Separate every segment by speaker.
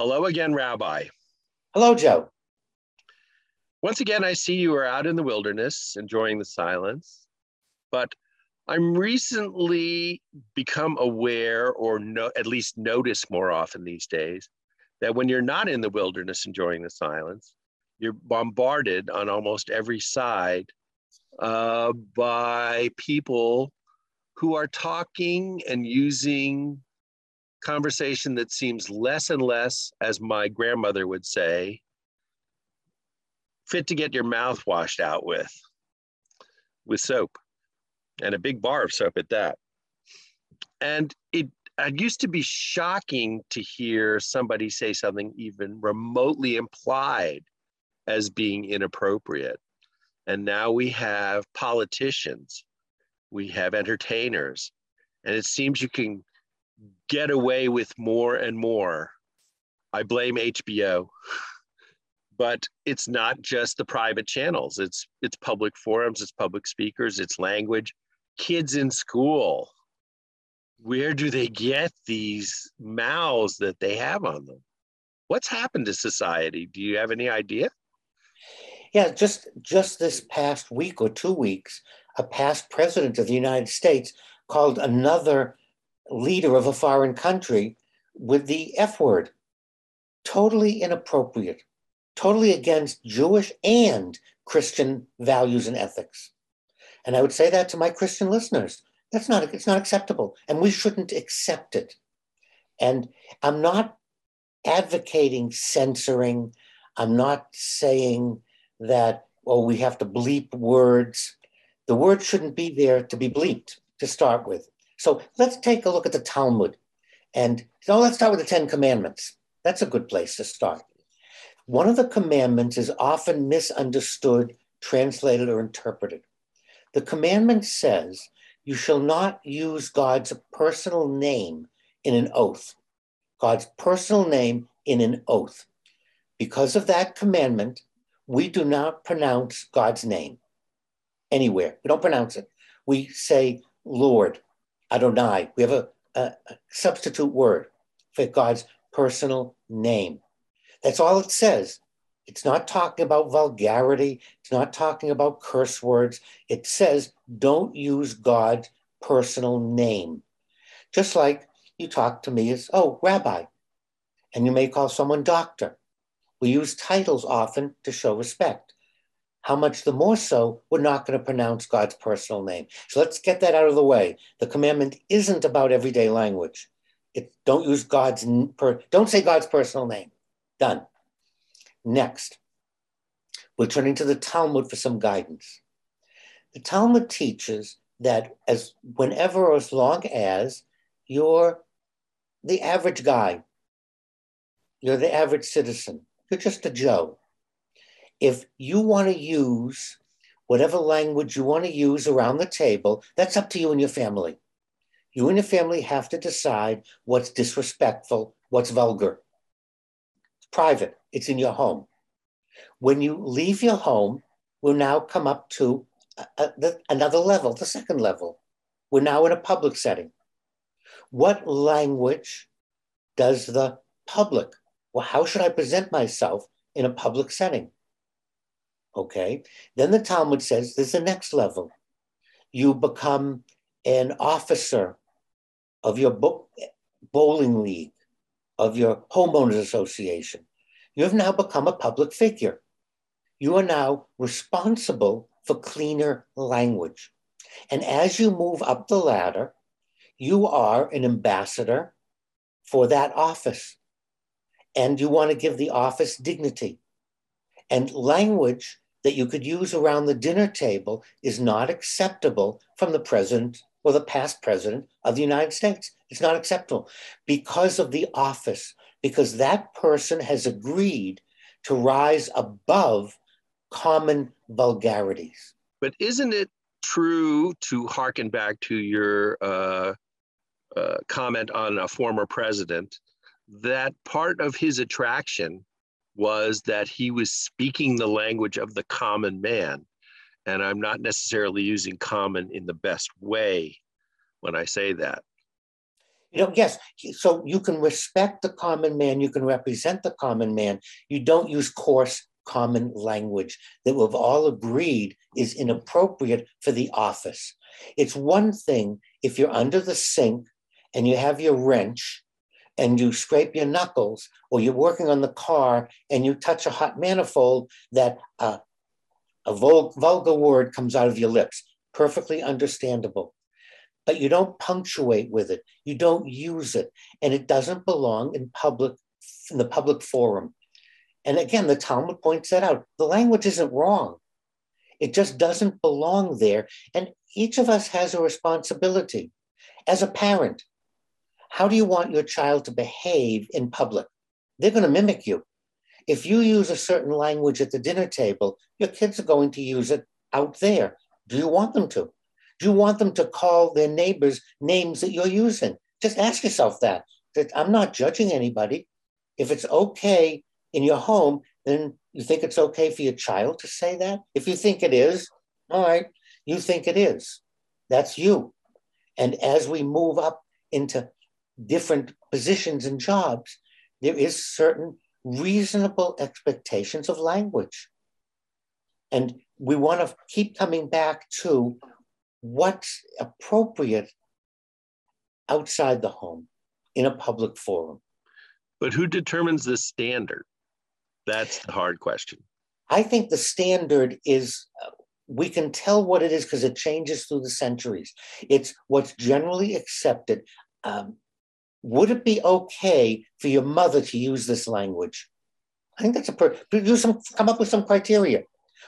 Speaker 1: Hello again, Rabbi.
Speaker 2: Hello, Joe.
Speaker 1: Once again, I see you are out in the wilderness enjoying the silence, but I'm recently become aware or no, at least notice more often these days that when you're not in the wilderness enjoying the silence, you're bombarded on almost every side uh, by people who are talking and using conversation that seems less and less, as my grandmother would say, fit to get your mouth washed out with, with soap, and a big bar of soap at that. And it, it used to be shocking to hear somebody say something even remotely implied as being inappropriate. And now we have politicians we have entertainers, and it seems you can get away with more and more. I blame HBO, but it's not just the private channels. It's it's public forums, it's public speakers, it's language. Kids in school, where do they get these mouths that they have on them? What's happened to society? Do you have any idea?
Speaker 2: Yeah, just just this past week or two weeks, a past president of the United States called another leader of a foreign country with the F word. Totally inappropriate, totally against Jewish and Christian values and ethics. And I would say that to my Christian listeners. That's not it's not acceptable, and we shouldn't accept it. And I'm not advocating censoring. I'm not saying that, well, we have to bleep words. The word shouldn't be there to be bleeped to start with. So let's take a look at the Talmud. And so let's start with the Ten Commandments. That's a good place to start. One of the commandments is often misunderstood, translated, or interpreted. The commandment says, You shall not use God's personal name in an oath. God's personal name in an oath. Because of that commandment, we do not pronounce God's name anywhere. We don't pronounce it. We say Lord, Adonai. We have a, a, a substitute word for God's personal name. That's all it says. It's not talking about vulgarity. It's not talking about curse words. It says don't use God's personal name. Just like you talk to me as, oh, rabbi, and you may call someone doctor. We use titles often to show respect. How much the more so, we're not going to pronounce God's personal name. So let's get that out of the way. The commandment isn't about everyday language. It, don't use God's, per, don't say God's personal name. Done. Next, we're turning to the Talmud for some guidance. The Talmud teaches that as whenever or as long as you're the average guy, you're the average citizen, you're just a Joe. If you want to use whatever language you want to use around the table, that's up to you and your family. You and your family have to decide what's disrespectful, what's vulgar. It's private, it's in your home. When you leave your home, we'll now come up to a, the, another level, the second level. We're now in a public setting. What language does the public well, how should I present myself in a public setting? Okay. Then the Talmud says there's the next level. You become an officer of your bo- bowling league, of your homeowners association. You have now become a public figure. You are now responsible for cleaner language. And as you move up the ladder, you are an ambassador for that office and you want to give the office dignity. And language that you could use around the dinner table is not acceptable from the president or the past president of the United States. It's not acceptable because of the office, because that person has agreed to rise above common vulgarities.
Speaker 1: But isn't it true to harken back to your uh, uh, comment on a former president that part of his attraction was that he was speaking the language of the common man. And I'm not necessarily using common in the best way when I say that.
Speaker 2: You know, yes. So you can respect the common man, you can represent the common man. You don't use coarse common language that we've all agreed is inappropriate for the office. It's one thing if you're under the sink and you have your wrench and you scrape your knuckles, or you're working on the car and you touch a hot manifold that uh, a vul- vulgar word comes out of your lips. Perfectly understandable but you don't punctuate with it. You don't use it, and it doesn't belong in public in the public forum. And again, the Talmud points that out. The language isn't wrong. It just doesn't belong there. And each of us has a responsibility. As a parent, how do you want your child to behave in public? They're going to mimic you. If you use a certain language at the dinner table, your kids are going to use it out there. Do you want them to? Do you want them to call their neighbors names that you're using? Just ask yourself that. That I'm not judging anybody. If it's okay in your home, then you think it's okay for your child to say that? If you think it is, all right, you think it is. That's you. And as we move up into different positions and jobs, there is certain reasonable expectations of language. And we want to keep coming back to what's appropriate outside the home in a public forum.
Speaker 1: But who determines the standard? That's the hard question.
Speaker 2: I think the standard is uh, we can tell what it is because it changes through the centuries. It's what's generally accepted. Um, would it be okay for your mother to use this language? I think that's a per- do some come up with some criteria.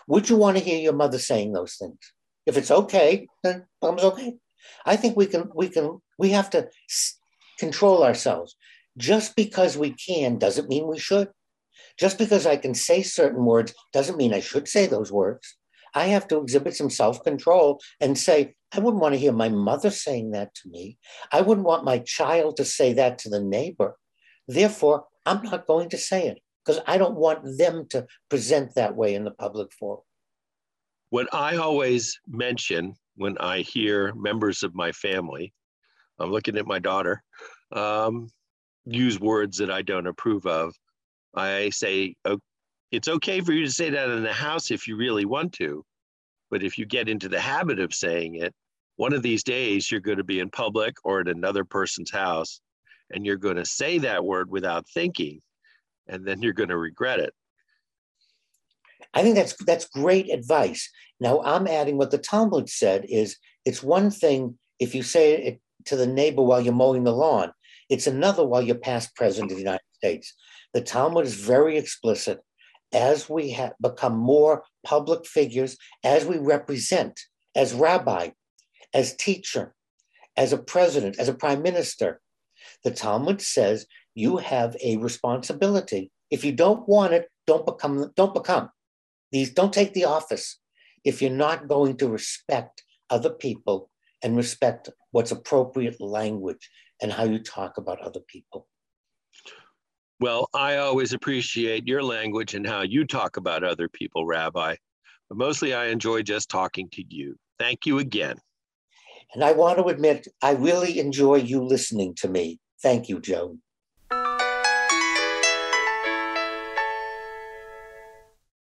Speaker 2: Would you want to hear your mother saying those things? If it's okay, then it's okay. I think we can we can we have to control ourselves. Just because we can doesn't mean we should. Just because I can say certain words doesn't mean I should say those words. I have to exhibit some self control and say, I wouldn't want to hear my mother saying that to me. I wouldn't want my child to say that to the neighbor. Therefore, I'm not going to say it because I don't want them to present that way in the public forum.
Speaker 1: What I always mention when I hear members of my family, I'm looking at my daughter, um, use words that I don't approve of. I say, oh, it's okay for you to say that in the house if you really want to. But if you get into the habit of saying it, one of these days you're going to be in public or at another person's house and you're going to say that word without thinking, and then you're going to regret it.
Speaker 2: I think that's that's great advice. Now I'm adding what the Talmud said is it's one thing if you say it to the neighbor while you're mowing the lawn. It's another while you're past president of the United States. The Talmud is very explicit. As we have become more public figures, as we represent, as rabbi, as teacher, as a president, as a prime minister, the Talmud says you have a responsibility. If you don't want it, don't become. Don't become. These don't take the office if you're not going to respect other people and respect what's appropriate language and how you talk about other people.
Speaker 1: Well, I always appreciate your language and how you talk about other people, Rabbi. But mostly I enjoy just talking to you. Thank you again.
Speaker 2: And I want to admit, I really enjoy you listening to me. Thank you, Joe.